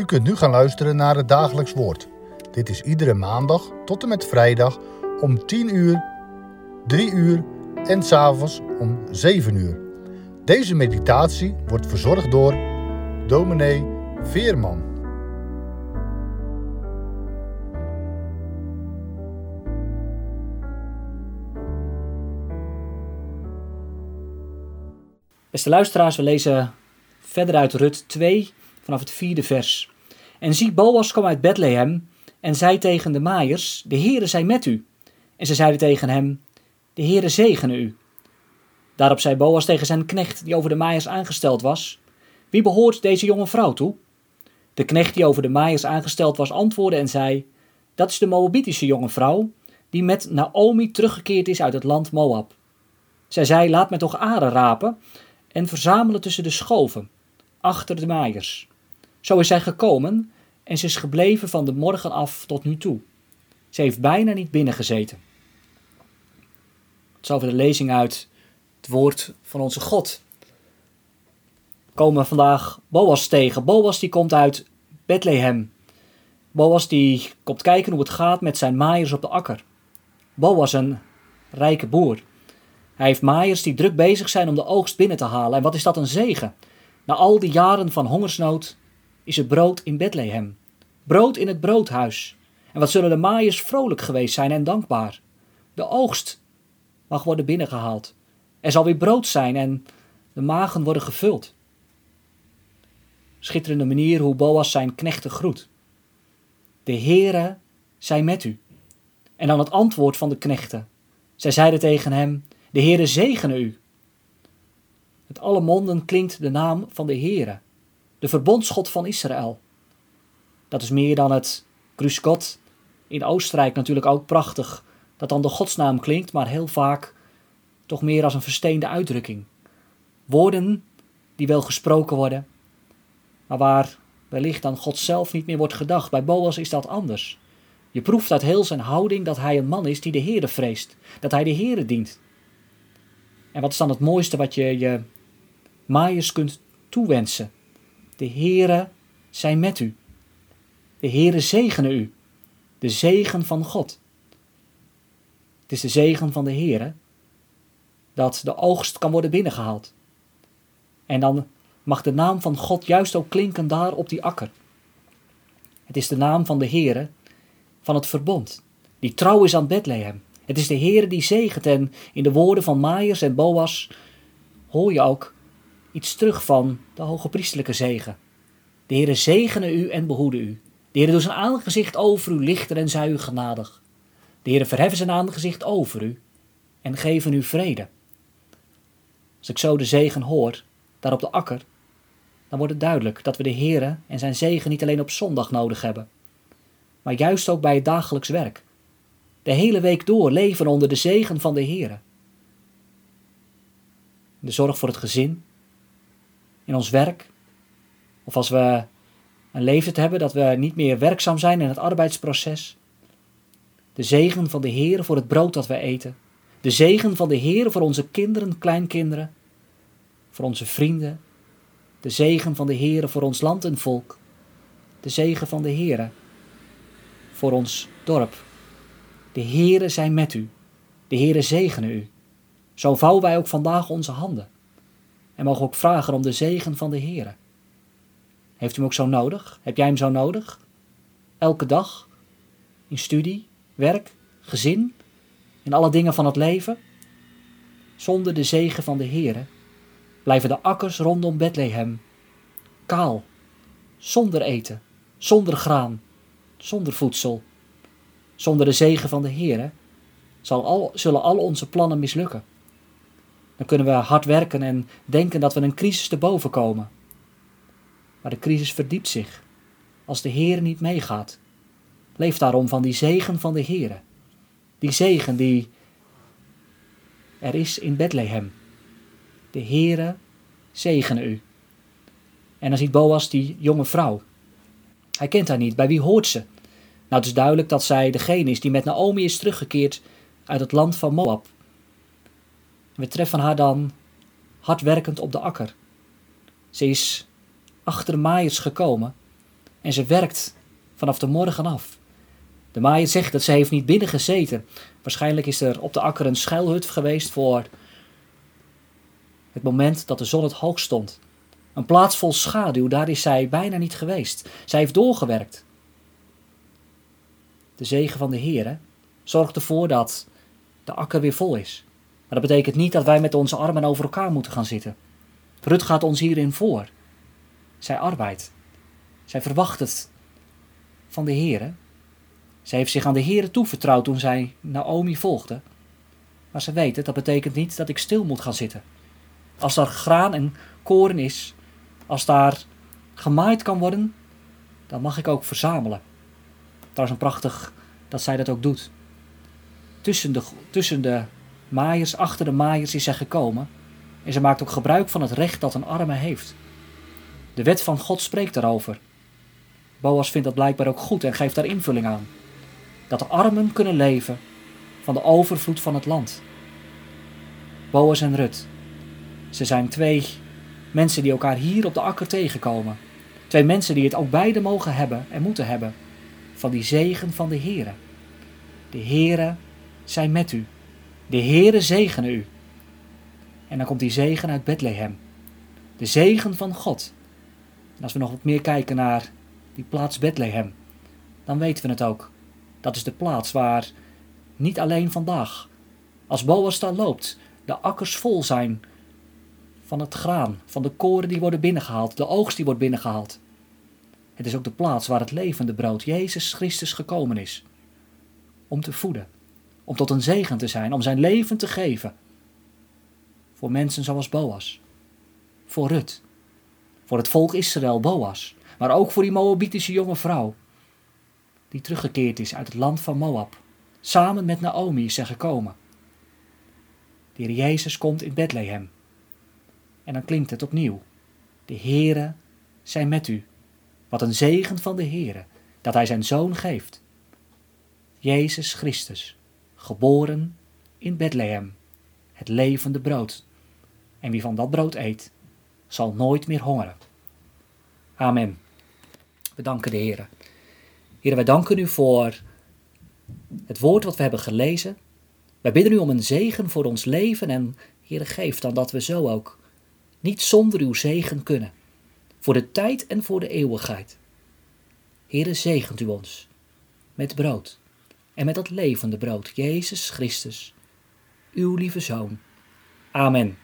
U kunt nu gaan luisteren naar het dagelijks woord. Dit is iedere maandag tot en met vrijdag om 10 uur, 3 uur en s'avonds om 7 uur. Deze meditatie wordt verzorgd door dominee Veerman. Beste luisteraars, we lezen verder uit Rut 2 vanaf het vierde vers. En zie, Boas kwam uit Bethlehem en zei tegen de maaiers, de Heere zij met u. En ze zeiden tegen hem, de Heere zegene u. Daarop zei Boas tegen zijn knecht, die over de maaiers aangesteld was, wie behoort deze jonge vrouw toe? De knecht die over de maaiers aangesteld was, antwoordde en zei, dat is de Moabitische jonge vrouw, die met Naomi teruggekeerd is uit het land Moab. Zij zei, laat mij toch aren rapen en verzamelen tussen de schoven, achter de maaiers. Zo is zij gekomen en ze is gebleven van de morgen af tot nu toe. Ze heeft bijna niet binnengezeten. Is over de lezing uit het woord van onze God. We komen vandaag Boas tegen. Boas die komt uit Bethlehem. Boas die komt kijken hoe het gaat met zijn maaiers op de akker. Boas een rijke boer. Hij heeft maaiers die druk bezig zijn om de oogst binnen te halen. En wat is dat een zegen? Na al die jaren van hongersnood is er brood in Bethlehem. Brood in het broodhuis. En wat zullen de maaiers vrolijk geweest zijn en dankbaar. De oogst mag worden binnengehaald. Er zal weer brood zijn en de magen worden gevuld. Schitterende manier hoe Boas zijn knechten groet. De Heere zij met u. En dan het antwoord van de knechten. Zij zeiden tegen hem, de Heere zegene u. Met alle monden klinkt de naam van de Heere, de verbondsgod van Israël. Dat is meer dan het Kruskot. In Oostenrijk natuurlijk ook prachtig, dat dan de godsnaam klinkt, maar heel vaak toch meer als een versteende uitdrukking. Woorden die wel gesproken worden, maar waar wellicht aan God zelf niet meer wordt gedacht. Bij Boas is dat anders. Je proeft uit heel zijn houding dat hij een man is die de Heere vreest, dat hij de Heere dient. En wat is dan het mooiste wat je je maaiers kunt toewensen? De Heere zij met u. De Heere zegene u. De zegen van God. Het is de zegen van de Heere dat de oogst kan worden binnengehaald. En dan mag de naam van God juist ook klinken daar op die akker. Het is de naam van de Heere van het verbond, die trouw is aan Bethlehem. Het is de Heere die zegent en in de woorden van Maaiers en Boas hoor je ook iets terug van de hoge priestelijke zegen. De Heere zegene u en behoede u. De Heere doet zijn aangezicht over u lichten en zij u genadig. De Heere verheffen zijn aangezicht over u en geven u vrede. Als ik zo de zegen hoor, daar op de akker, dan wordt het duidelijk dat we de Heere en zijn zegen niet alleen op zondag nodig hebben, maar juist ook bij het dagelijks werk de hele week door leven onder de zegen van de Heer. De zorg voor het gezin, in ons werk, of als we een leeftijd hebben dat we niet meer werkzaam zijn in het arbeidsproces. De zegen van de Heer voor het brood dat we eten. De zegen van de Heer voor onze kinderen, kleinkinderen, voor onze vrienden. De zegen van de Heer voor ons land en volk. De zegen van de Heer voor ons dorp. De Heere zij met u. De Heere zegene u. Zo vouwen wij ook vandaag onze handen. En mogen ook vragen om de zegen van de Heere. Heeft u hem ook zo nodig? Heb jij hem zo nodig? Elke dag? In studie, werk, gezin, in alle dingen van het leven? Zonder de zegen van de Heere blijven de akkers rondom Bethlehem kaal, zonder eten, zonder graan, zonder voedsel zonder de zegen van de Heer zullen al onze plannen mislukken. Dan kunnen we hard werken en denken dat we een crisis te boven komen. Maar de crisis verdiept zich als de Heer niet meegaat. Leef daarom van die zegen van de Heer. Die zegen die er is in Bethlehem. De Heere zegene u. En dan ziet Boas die jonge vrouw. Hij kent haar niet. Bij wie hoort ze? Nou, het is duidelijk dat zij degene is die met Naomi is teruggekeerd uit het land van Moab. We treffen haar dan hard werkend op de akker. Ze is achter de maaiers gekomen En ze werkt vanaf de morgen af. De maaier zegt dat ze heeft niet binnen gezeten. Waarschijnlijk is er op de akker een schuilhut geweest voor het moment dat de zon het hoog stond. Een plaats vol schaduw, daar is zij bijna niet geweest. Zij heeft doorgewerkt. De zegen van de Heer zorgt ervoor dat de akker weer vol is. Maar dat betekent niet dat wij met onze armen over elkaar moeten gaan zitten. Rut gaat ons hierin voor. Zij arbeidt. Zij verwacht het van de Heer. Zij heeft zich aan de Heer toevertrouwd toen zij Naomi volgde. Maar ze weet het, dat betekent niet dat ik stil moet gaan zitten. Als er graan en koren is, als daar gemaaid kan worden, dan mag ik ook verzamelen. Trouwens, een prachtig dat zij dat ook doet. Tussen de, tussen de maaiers, achter de maaiers is zij gekomen. En ze maakt ook gebruik van het recht dat een arme heeft. De wet van God spreekt daarover. Boas vindt dat blijkbaar ook goed en geeft daar invulling aan. Dat de armen kunnen leven van de overvloed van het land. Boas en Rut. Ze zijn twee mensen die elkaar hier op de akker tegenkomen. Twee mensen die het ook beide mogen hebben en moeten hebben van die zegen van de Heere. De Heere zij met u. De Heere zegene u. En dan komt die zegen uit Bethlehem. De zegen van God. En als we nog wat meer kijken naar die plaats Bethlehem, dan weten we het ook. Dat is de plaats waar niet alleen vandaag, als Boas daar loopt, de akkers vol zijn van het graan, van de koren die worden binnengehaald, de oogst die wordt binnengehaald. Het is ook de plaats waar het levende brood, Jezus Christus, gekomen is. Om te voeden, om tot een zegen te zijn, om zijn leven te geven. Voor mensen zoals Boas, voor Rut, voor het volk Israël, Boas, maar ook voor die Moabitische jonge vrouw, die teruggekeerd is uit het land van Moab. Samen met Naomi is ze gekomen. De Heer Jezus komt in Bethlehem. En dan klinkt het opnieuw. De Heere zij met u. Wat een zegen van de Heere, dat Hij zijn Zoon geeft. Jezus Christus, geboren in Bethlehem, het levende brood. En wie van dat brood eet, zal nooit meer hongeren. Amen. We danken de Heer. Heer, wij danken u voor het woord wat we hebben gelezen. Wij bidden u om een zegen voor ons leven en Heer, geef dan dat we zo ook niet zonder uw zegen kunnen voor de tijd en voor de eeuwigheid. Heere, zegent u ons met brood en met dat levende brood, Jezus Christus, uw lieve Zoon. Amen.